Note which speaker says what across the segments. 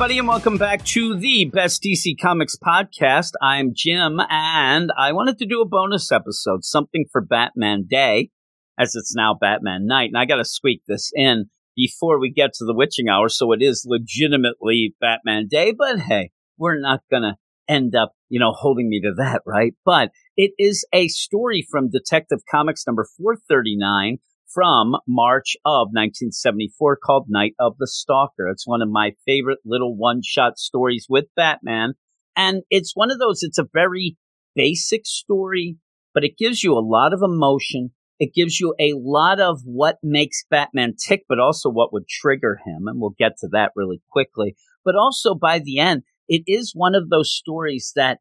Speaker 1: Everybody, and welcome back to the Best DC Comics podcast. I'm Jim, and I wanted to do a bonus episode, something for Batman Day, as it's now Batman Night. And I got to squeak this in before we get to the witching hour, so it is legitimately Batman Day. But hey, we're not going to end up, you know, holding me to that, right? But it is a story from Detective Comics number 439 from March of 1974 called Night of the Stalker. It's one of my favorite little one shot stories with Batman. And it's one of those, it's a very basic story, but it gives you a lot of emotion. It gives you a lot of what makes Batman tick, but also what would trigger him. And we'll get to that really quickly. But also by the end, it is one of those stories that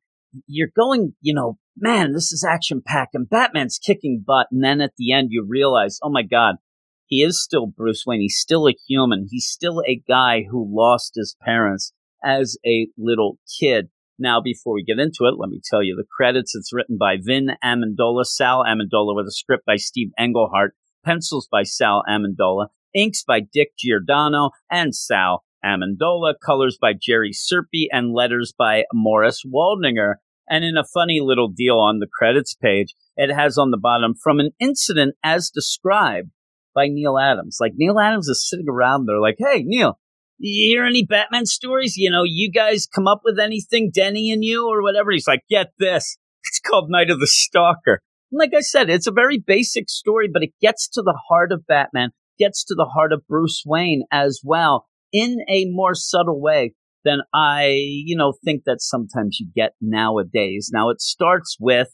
Speaker 1: you're going, you know, man, this is action packed and Batman's kicking butt. And then at the end, you realize, oh my God, he is still Bruce Wayne. He's still a human. He's still a guy who lost his parents as a little kid. Now, before we get into it, let me tell you the credits. It's written by Vin Amendola, Sal Amendola with a script by Steve Englehart, pencils by Sal Amendola, inks by Dick Giordano and Sal Amendola, colors by Jerry Serpe, and letters by Morris Waldinger. And in a funny little deal on the credits page, it has on the bottom from an incident as described by Neal Adams. Like Neal Adams is sitting around there like, hey, Neal, you hear any Batman stories? You know, you guys come up with anything, Denny and you or whatever? He's like, get this. It's called Night of the Stalker. And like I said, it's a very basic story, but it gets to the heart of Batman, gets to the heart of Bruce Wayne as well in a more subtle way than I, you know, think that sometimes you get nowadays. Now it starts with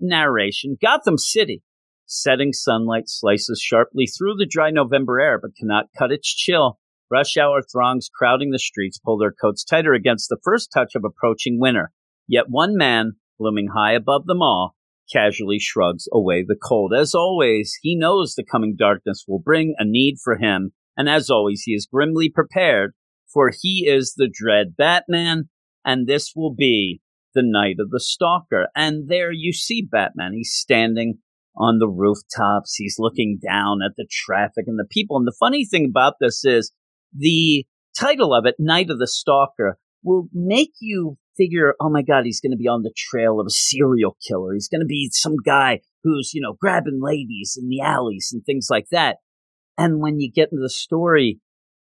Speaker 1: narration. Gotham City. Setting sunlight slices sharply through the dry November air, but cannot cut its chill. Rush hour throngs crowding the streets pull their coats tighter against the first touch of approaching winter. Yet one man, looming high above them all, casually shrugs away the cold. As always, he knows the coming darkness will bring a need for him, and as always, he is grimly prepared for he is the dread Batman, and this will be the night of the stalker. And there you see Batman. He's standing on the rooftops. He's looking down at the traffic and the people. And the funny thing about this is the title of it, Night of the Stalker, will make you figure, oh my God, he's going to be on the trail of a serial killer. He's going to be some guy who's, you know, grabbing ladies in the alleys and things like that. And when you get into the story,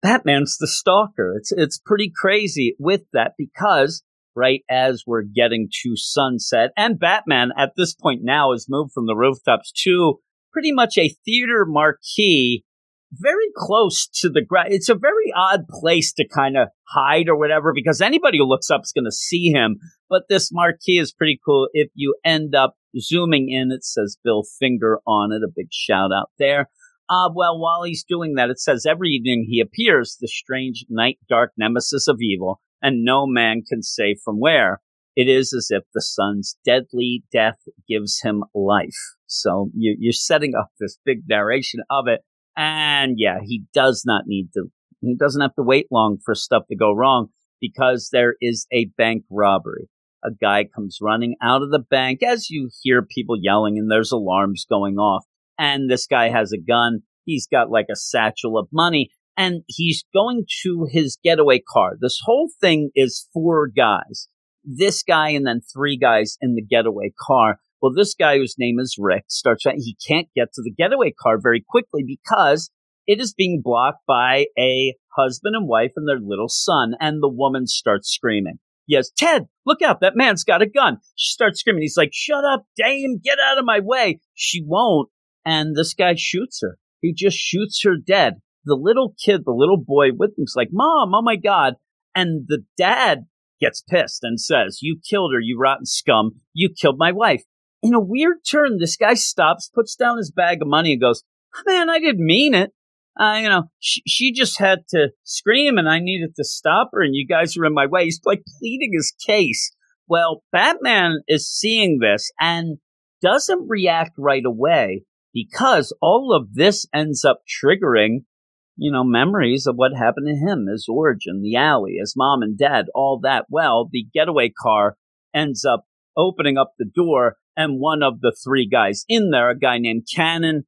Speaker 1: Batman's the stalker. It's it's pretty crazy with that because right as we're getting to sunset and Batman at this point now has moved from the rooftops to pretty much a theater marquee very close to the ground. It's a very odd place to kind of hide or whatever because anybody who looks up is going to see him. But this marquee is pretty cool. If you end up zooming in, it says Bill Finger on it. A big shout out there. Uh, well, while he's doing that, it says every evening he appears, the strange night dark nemesis of evil, and no man can say from where. It is as if the sun's deadly death gives him life. So you, you're setting up this big narration of it. And yeah, he does not need to, he doesn't have to wait long for stuff to go wrong because there is a bank robbery. A guy comes running out of the bank as you hear people yelling and there's alarms going off and this guy has a gun. He's got like a satchel of money and he's going to his getaway car. This whole thing is four guys. This guy and then three guys in the getaway car. Well, this guy whose name is Rick starts, he can't get to the getaway car very quickly because it is being blocked by a husband and wife and their little son. And the woman starts screaming. Yes, Ted, look out. That man's got a gun. She starts screaming. He's like, shut up, dame, get out of my way. She won't and this guy shoots her. He just shoots her dead. The little kid, the little boy with him is like, Mom, oh my God. And the dad gets pissed and says, You killed her, you rotten scum. You killed my wife. In a weird turn, this guy stops, puts down his bag of money, and goes, Man, I didn't mean it. Uh, you know, she, she just had to scream and I needed to stop her, and you guys were in my way. He's like pleading his case. Well, Batman is seeing this and doesn't react right away because all of this ends up triggering, you know, memories of what happened to him, his origin, the alley, his mom and dad, all that. Well, the getaway car ends up opening up the door and one of the three guys in there, a guy named Cannon,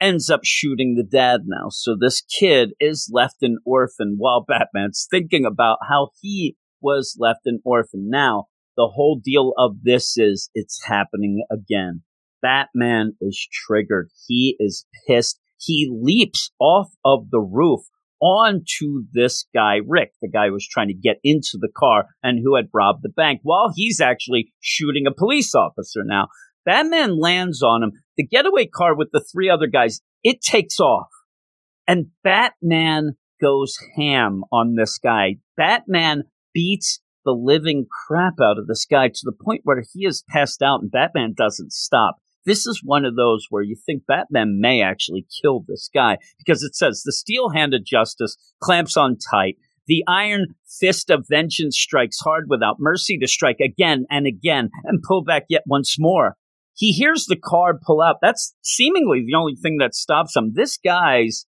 Speaker 1: ends up shooting the dad now. So this kid is left an orphan while Batman's thinking about how he was left an orphan. Now, the whole deal of this is it's happening again. Batman is triggered. He is pissed. He leaps off of the roof onto this guy, Rick, the guy who was trying to get into the car and who had robbed the bank while he's actually shooting a police officer. Now, Batman lands on him. The getaway car with the three other guys, it takes off. And Batman goes ham on this guy. Batman beats the living crap out of this guy to the point where he is passed out and Batman doesn't stop. This is one of those where you think Batman may actually kill this guy because it says the steel hand of justice clamps on tight. The iron fist of vengeance strikes hard without mercy to strike again and again and pull back yet once more. He hears the car pull out. That's seemingly the only thing that stops him. This guy's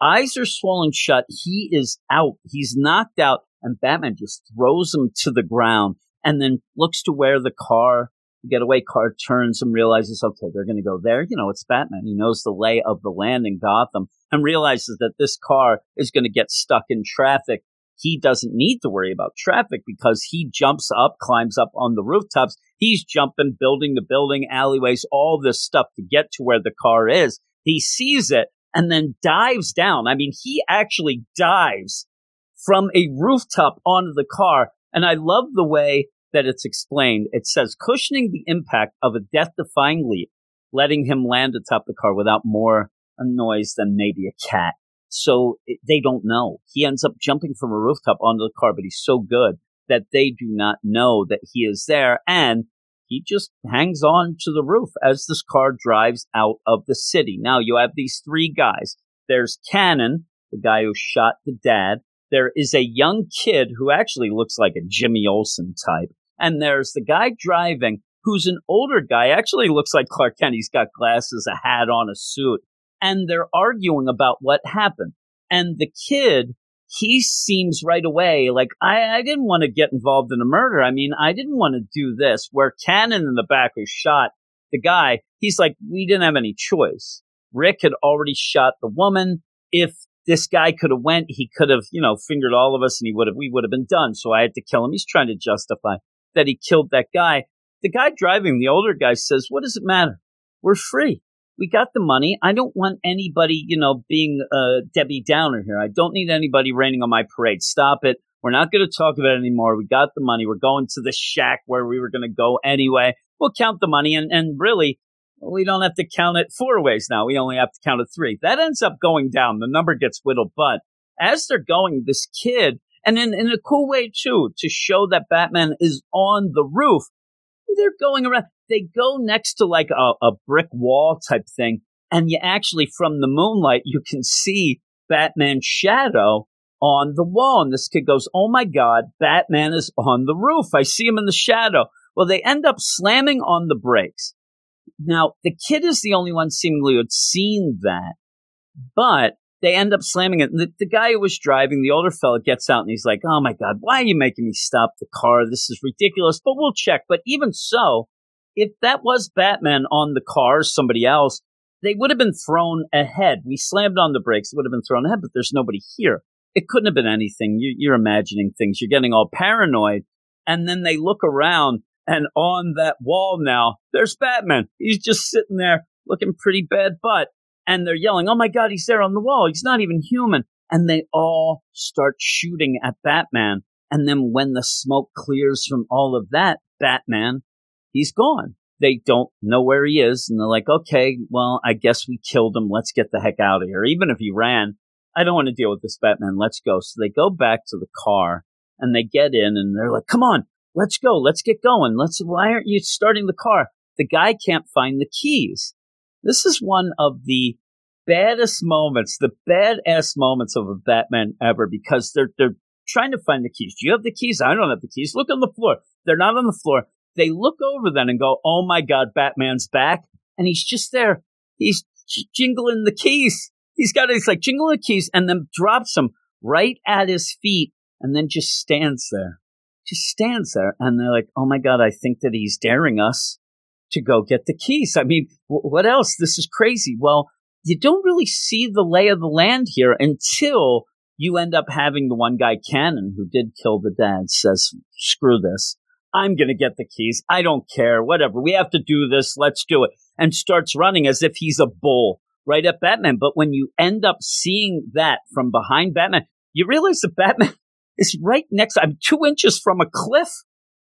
Speaker 1: eyes are swollen shut. He is out. He's knocked out and Batman just throws him to the ground and then looks to where the car, getaway car turns and realizes, okay, they're going to go there. You know, it's Batman. He knows the lay of the land in Gotham and realizes that this car is going to get stuck in traffic he doesn't need to worry about traffic because he jumps up, climbs up on the rooftops. He's jumping, building the building, alleyways, all this stuff to get to where the car is. He sees it and then dives down. I mean, he actually dives from a rooftop onto the car. And I love the way that it's explained. It says cushioning the impact of a death defying leap, letting him land atop the car without more noise than maybe a cat. So it, they don't know. He ends up jumping from a rooftop onto the car, but he's so good that they do not know that he is there. And he just hangs on to the roof as this car drives out of the city. Now you have these three guys. There's Cannon, the guy who shot the dad. There is a young kid who actually looks like a Jimmy Olsen type. And there's the guy driving who's an older guy, actually looks like Clark Kent. He's got glasses, a hat on, a suit and they're arguing about what happened. And the kid, he seems right away like, I, I didn't want to get involved in a murder. I mean, I didn't want to do this. Where Cannon in the back who shot the guy, he's like, we didn't have any choice. Rick had already shot the woman. If this guy could have went, he could have, you know, fingered all of us and he would have, we would have been done. So I had to kill him. He's trying to justify that he killed that guy. The guy driving, the older guy says, what does it matter? We're free we got the money. I don't want anybody, you know, being a Debbie Downer here. I don't need anybody raining on my parade. Stop it. We're not going to talk about it anymore. We got the money. We're going to the shack where we were going to go anyway. We'll count the money and, and really we don't have to count it four ways now. We only have to count it three. That ends up going down. The number gets whittled, but as they're going, this kid, and in, in a cool way too, to show that Batman is on the roof, they're going around they go next to like a, a brick wall type thing, and you actually, from the moonlight, you can see Batman's shadow on the wall. And this kid goes, Oh my God, Batman is on the roof. I see him in the shadow. Well, they end up slamming on the brakes. Now, the kid is the only one seemingly who had seen that, but they end up slamming it. The, the, guy who was driving, the older fella, gets out and he's like, Oh my God, why are you making me stop the car? This is ridiculous, but we'll check. But even so, if that was Batman on the car, somebody else, they would have been thrown ahead. We slammed on the brakes, it would have been thrown ahead, but there's nobody here. It couldn't have been anything. You, you're imagining things. You're getting all paranoid. And then they look around, and on that wall now, there's Batman. He's just sitting there looking pretty bad butt. And they're yelling, Oh my God, he's there on the wall. He's not even human. And they all start shooting at Batman. And then when the smoke clears from all of that, Batman he's gone. They don't know where he is, and they're like, okay, well, I guess we killed him. Let's get the heck out of here. Even if he ran, I don't want to deal with this Batman. Let's go. So they go back to the car and they get in and they're like, come on, let's go. Let's get going. Let's, why aren't you starting the car? The guy can't find the keys. This is one of the baddest moments, the badass moments of a Batman ever because they're, they're trying to find the keys. Do you have the keys? I don't have the keys. Look on the floor. They're not on the floor. They look over then and go, "Oh my God, Batman's back!" And he's just there. He's j- jingling the keys. He's got he's like jingling the keys and then drops them right at his feet and then just stands there. Just stands there. And they're like, oh my God, I think that he's daring us to go get the keys. I mean, w- what else? This is crazy. Well, you don't really see the lay of the land here until you end up having the one guy, Cannon, who did kill the dad, says, screw this. I'm going to get the keys. I don't care. Whatever. We have to do this. Let's do it. And starts running as if he's a bull right at Batman. But when you end up seeing that from behind Batman, you realize that Batman is right next. I'm two inches from a cliff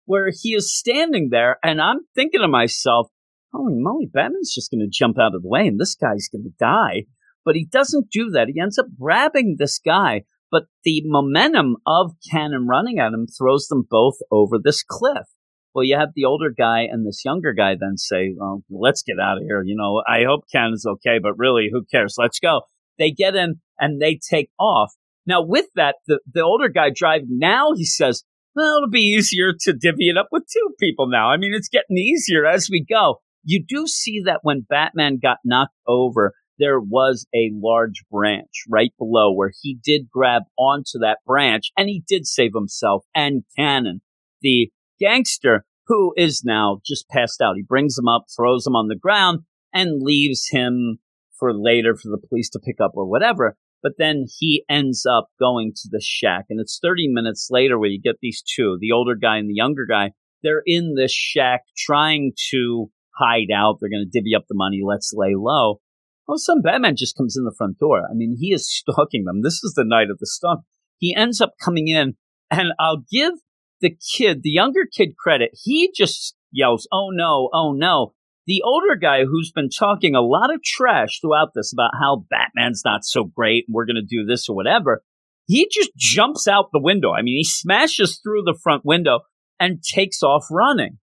Speaker 1: where he is standing there. And I'm thinking to myself, holy moly, Batman's just going to jump out of the way and this guy's going to die. But he doesn't do that. He ends up grabbing this guy. But the momentum of Cannon running at him throws them both over this cliff. Well, you have the older guy and this younger guy then say, well, let's get out of here. You know, I hope Cannon's okay, but really, who cares? Let's go. They get in and they take off. Now, with that, the, the older guy driving now, he says, well, it'll be easier to divvy it up with two people now. I mean, it's getting easier as we go. You do see that when Batman got knocked over, there was a large branch right below where he did grab onto that branch and he did save himself and Cannon, the gangster who is now just passed out. He brings him up, throws him on the ground, and leaves him for later for the police to pick up or whatever. But then he ends up going to the shack, and it's 30 minutes later where you get these two, the older guy and the younger guy. They're in this shack trying to hide out. They're going to divvy up the money. Let's lay low. Well, some Batman just comes in the front door. I mean, he is stalking them. This is the night of the stalk. He ends up coming in, and I'll give the kid, the younger kid, credit. He just yells, "Oh no! Oh no!" The older guy who's been talking a lot of trash throughout this about how Batman's not so great and we're going to do this or whatever, he just jumps out the window. I mean, he smashes through the front window and takes off running.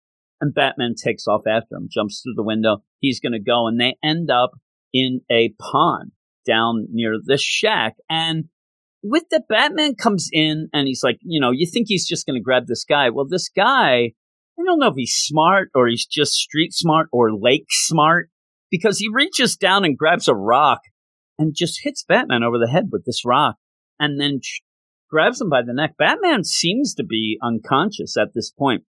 Speaker 1: And Batman takes off after him, jumps through the window. He's going to go, and they end up in a pond down near the shack. And with the Batman comes in and he's like, you know, you think he's just going to grab this guy. Well, this guy, I don't know if he's smart or he's just street smart or lake smart because he reaches down and grabs a rock and just hits Batman over the head with this rock and then grabs him by the neck. Batman seems to be unconscious at this point.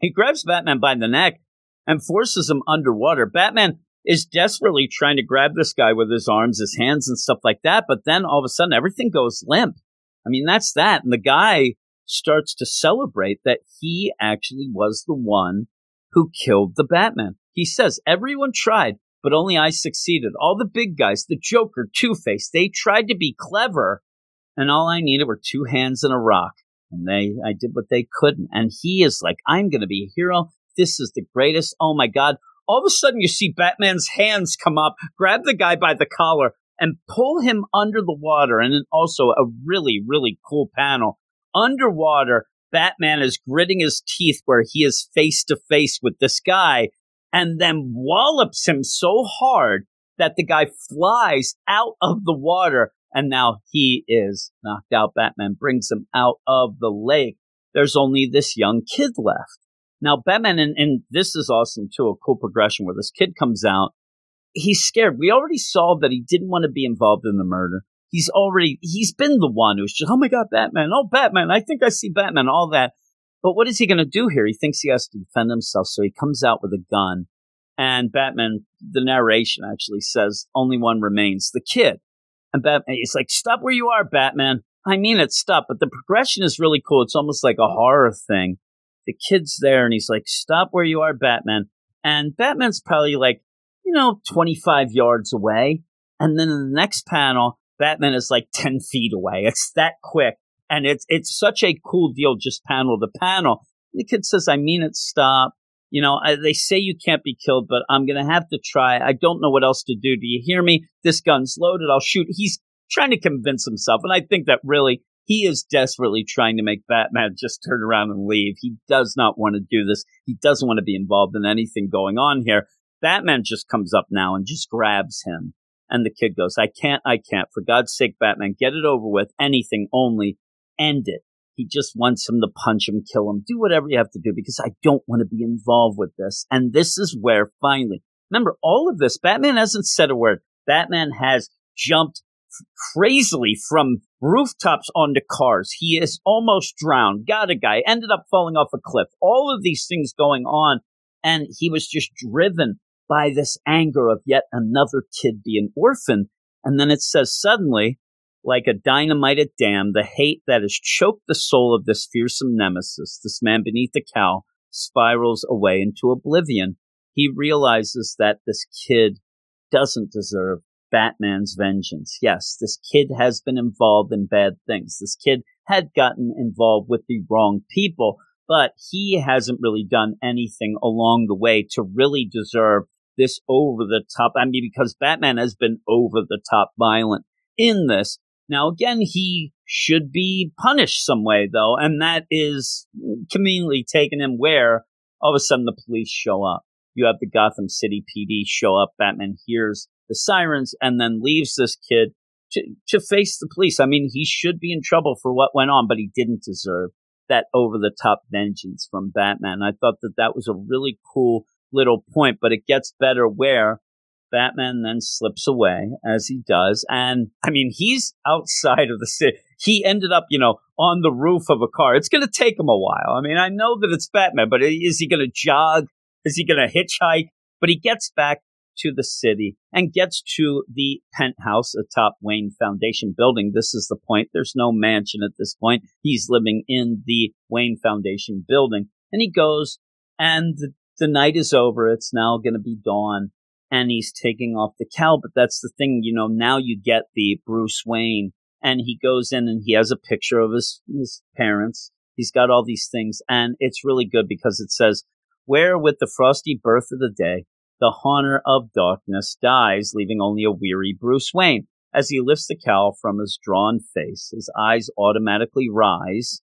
Speaker 1: He grabs Batman by the neck and forces him underwater. Batman is desperately trying to grab this guy with his arms, his hands, and stuff like that. But then all of a sudden, everything goes limp. I mean, that's that. And the guy starts to celebrate that he actually was the one who killed the Batman. He says, Everyone tried, but only I succeeded. All the big guys, the Joker, Two Face, they tried to be clever, and all I needed were two hands and a rock. And they, I did what they couldn't. And he is like, I'm going to be a hero. This is the greatest. Oh my God all of a sudden you see Batman's hands come up, grab the guy by the collar, and pull him under the water. And then also a really, really cool panel. Underwater, Batman is gritting his teeth where he is face to face with this guy and then wallops him so hard that the guy flies out of the water. And now he is knocked out. Batman brings him out of the lake. There's only this young kid left. Now, Batman, and, and this is awesome too, a cool progression where this kid comes out. He's scared. We already saw that he didn't want to be involved in the murder. He's already, he's been the one who's just, oh my God, Batman. Oh, Batman. I think I see Batman, all that. But what is he going to do here? He thinks he has to defend himself. So he comes out with a gun. And Batman, the narration actually says, only one remains the kid. And Batman, he's like, stop where you are, Batman. I mean it, stop. But the progression is really cool. It's almost like a horror thing the kid's there and he's like, stop where you are, Batman. And Batman's probably like, you know, 25 yards away. And then in the next panel, Batman is like 10 feet away. It's that quick. And it's, it's such a cool deal, just panel to panel. The kid says, I mean it, stop. You know, I, they say you can't be killed, but I'm going to have to try. I don't know what else to do. Do you hear me? This gun's loaded. I'll shoot. He's trying to convince himself. And I think that really he is desperately trying to make Batman just turn around and leave. He does not want to do this. He doesn't want to be involved in anything going on here. Batman just comes up now and just grabs him. And the kid goes, I can't, I can't. For God's sake, Batman, get it over with. Anything, only end it. He just wants him to punch him, kill him, do whatever you have to do because I don't want to be involved with this. And this is where finally, remember all of this, Batman hasn't said a word. Batman has jumped crazily from rooftops onto cars. He is almost drowned, got a guy, ended up falling off a cliff. All of these things going on. And he was just driven by this anger of yet another kid being orphaned. And then it says suddenly, like a dynamited dam, the hate that has choked the soul of this fearsome nemesis, this man beneath the cowl, spirals away into oblivion. He realizes that this kid doesn't deserve Batman's vengeance. Yes, this kid has been involved in bad things. This kid had gotten involved with the wrong people, but he hasn't really done anything along the way to really deserve this over the top. I mean, because Batman has been over the top violent in this. Now, again, he should be punished some way, though, and that is conveniently taken him where all of a sudden the police show up. You have the Gotham City PD show up. Batman hears the sirens and then leaves this kid to, to face the police. I mean, he should be in trouble for what went on, but he didn't deserve that over the top vengeance from Batman. I thought that that was a really cool little point, but it gets better where Batman then slips away as he does. And I mean, he's outside of the city. He ended up, you know, on the roof of a car. It's going to take him a while. I mean, I know that it's Batman, but is he going to jog? Is he going to hitchhike? But he gets back to the city and gets to the penthouse atop Wayne Foundation building. This is the point. There's no mansion at this point. He's living in the Wayne Foundation building and he goes and the, the night is over. It's now going to be dawn and he's taking off the cowl. But that's the thing, you know, now you get the Bruce Wayne and he goes in and he has a picture of his, his parents. He's got all these things and it's really good because it says, where with the frosty birth of the day, the haunter of darkness dies, leaving only a weary Bruce Wayne. As he lifts the cowl from his drawn face, his eyes automatically rise,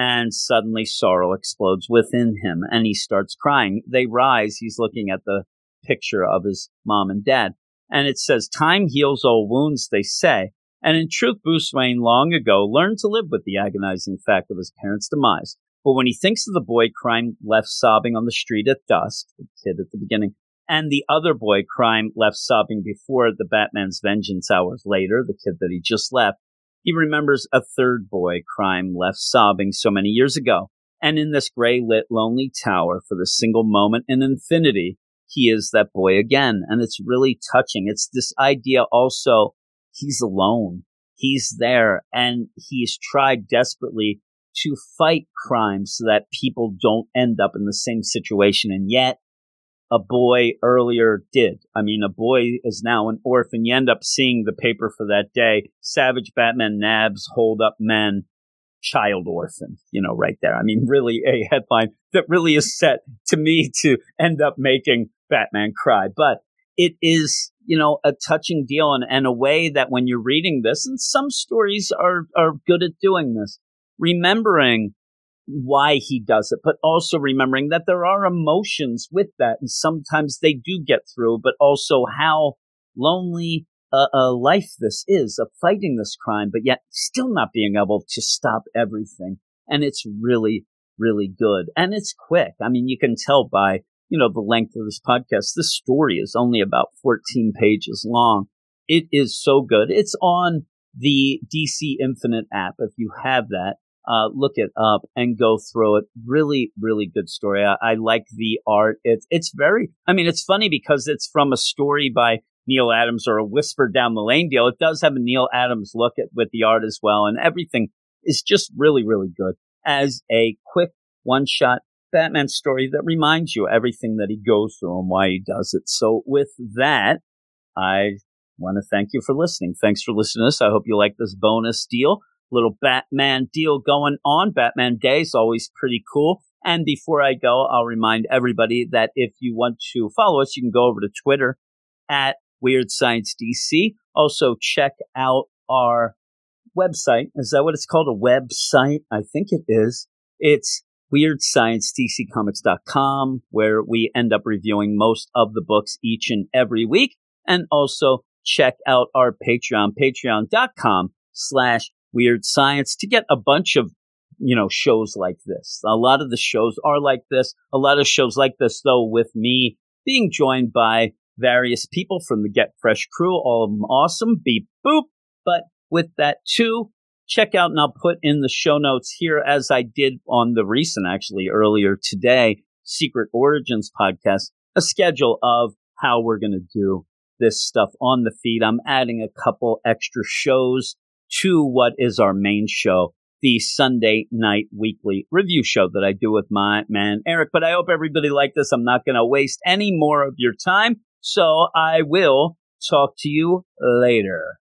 Speaker 1: and suddenly sorrow explodes within him, and he starts crying. They rise. He's looking at the picture of his mom and dad. And it says, Time heals all wounds, they say. And in truth, Bruce Wayne long ago learned to live with the agonizing fact of his parents' demise. But when he thinks of the boy crying left sobbing on the street at dusk, the kid at the beginning, and the other boy crime left sobbing before the Batman's vengeance hours later, the kid that he just left. He remembers a third boy crime left sobbing so many years ago. And in this gray lit lonely tower for the single moment in infinity, he is that boy again. And it's really touching. It's this idea also, he's alone. He's there and he's tried desperately to fight crime so that people don't end up in the same situation. And yet a boy earlier did. I mean, a boy is now an orphan. You end up seeing the paper for that day. Savage Batman nabs hold up men, child orphan, you know, right there. I mean, really a headline that really is set to me to end up making Batman cry. But it is, you know, a touching deal and, and a way that when you're reading this, and some stories are, are good at doing this, remembering why he does it, but also remembering that there are emotions with that. And sometimes they do get through, but also how lonely a, a, life this is of fighting this crime, but yet still not being able to stop everything. And it's really, really good. And it's quick. I mean, you can tell by, you know, the length of this podcast. This story is only about 14 pages long. It is so good. It's on the DC Infinite app. If you have that, uh, look it up and go through it. Really, really good story. I, I, like the art. It's it's very. I mean, it's funny because it's from a story by Neal Adams or a Whisper Down the Lane deal. It does have a Neal Adams look at with the art as well, and everything is just really, really good. As a quick one shot Batman story that reminds you everything that he goes through and why he does it. So with that, I want to thank you for listening. Thanks for listening to this. I hope you like this bonus deal little Batman deal going on. Batman Day is always pretty cool. And before I go, I'll remind everybody that if you want to follow us, you can go over to Twitter at Weird Science DC. Also, check out our website. Is that what it's called? A website? I think it is. It's weirdsciencedccomics.com, where we end up reviewing most of the books each and every week. And also check out our Patreon, patreon.com slash weird science to get a bunch of you know shows like this. A lot of the shows are like this. A lot of shows like this, though, with me being joined by various people from the Get Fresh crew, all of them awesome. Beep boop. But with that too, check out and I'll put in the show notes here as I did on the recent, actually earlier today, Secret Origins podcast, a schedule of how we're going to do this stuff on the feed. I'm adding a couple extra shows to what is our main show, the Sunday night weekly review show that I do with my man Eric. But I hope everybody liked this. I'm not going to waste any more of your time. So I will talk to you later.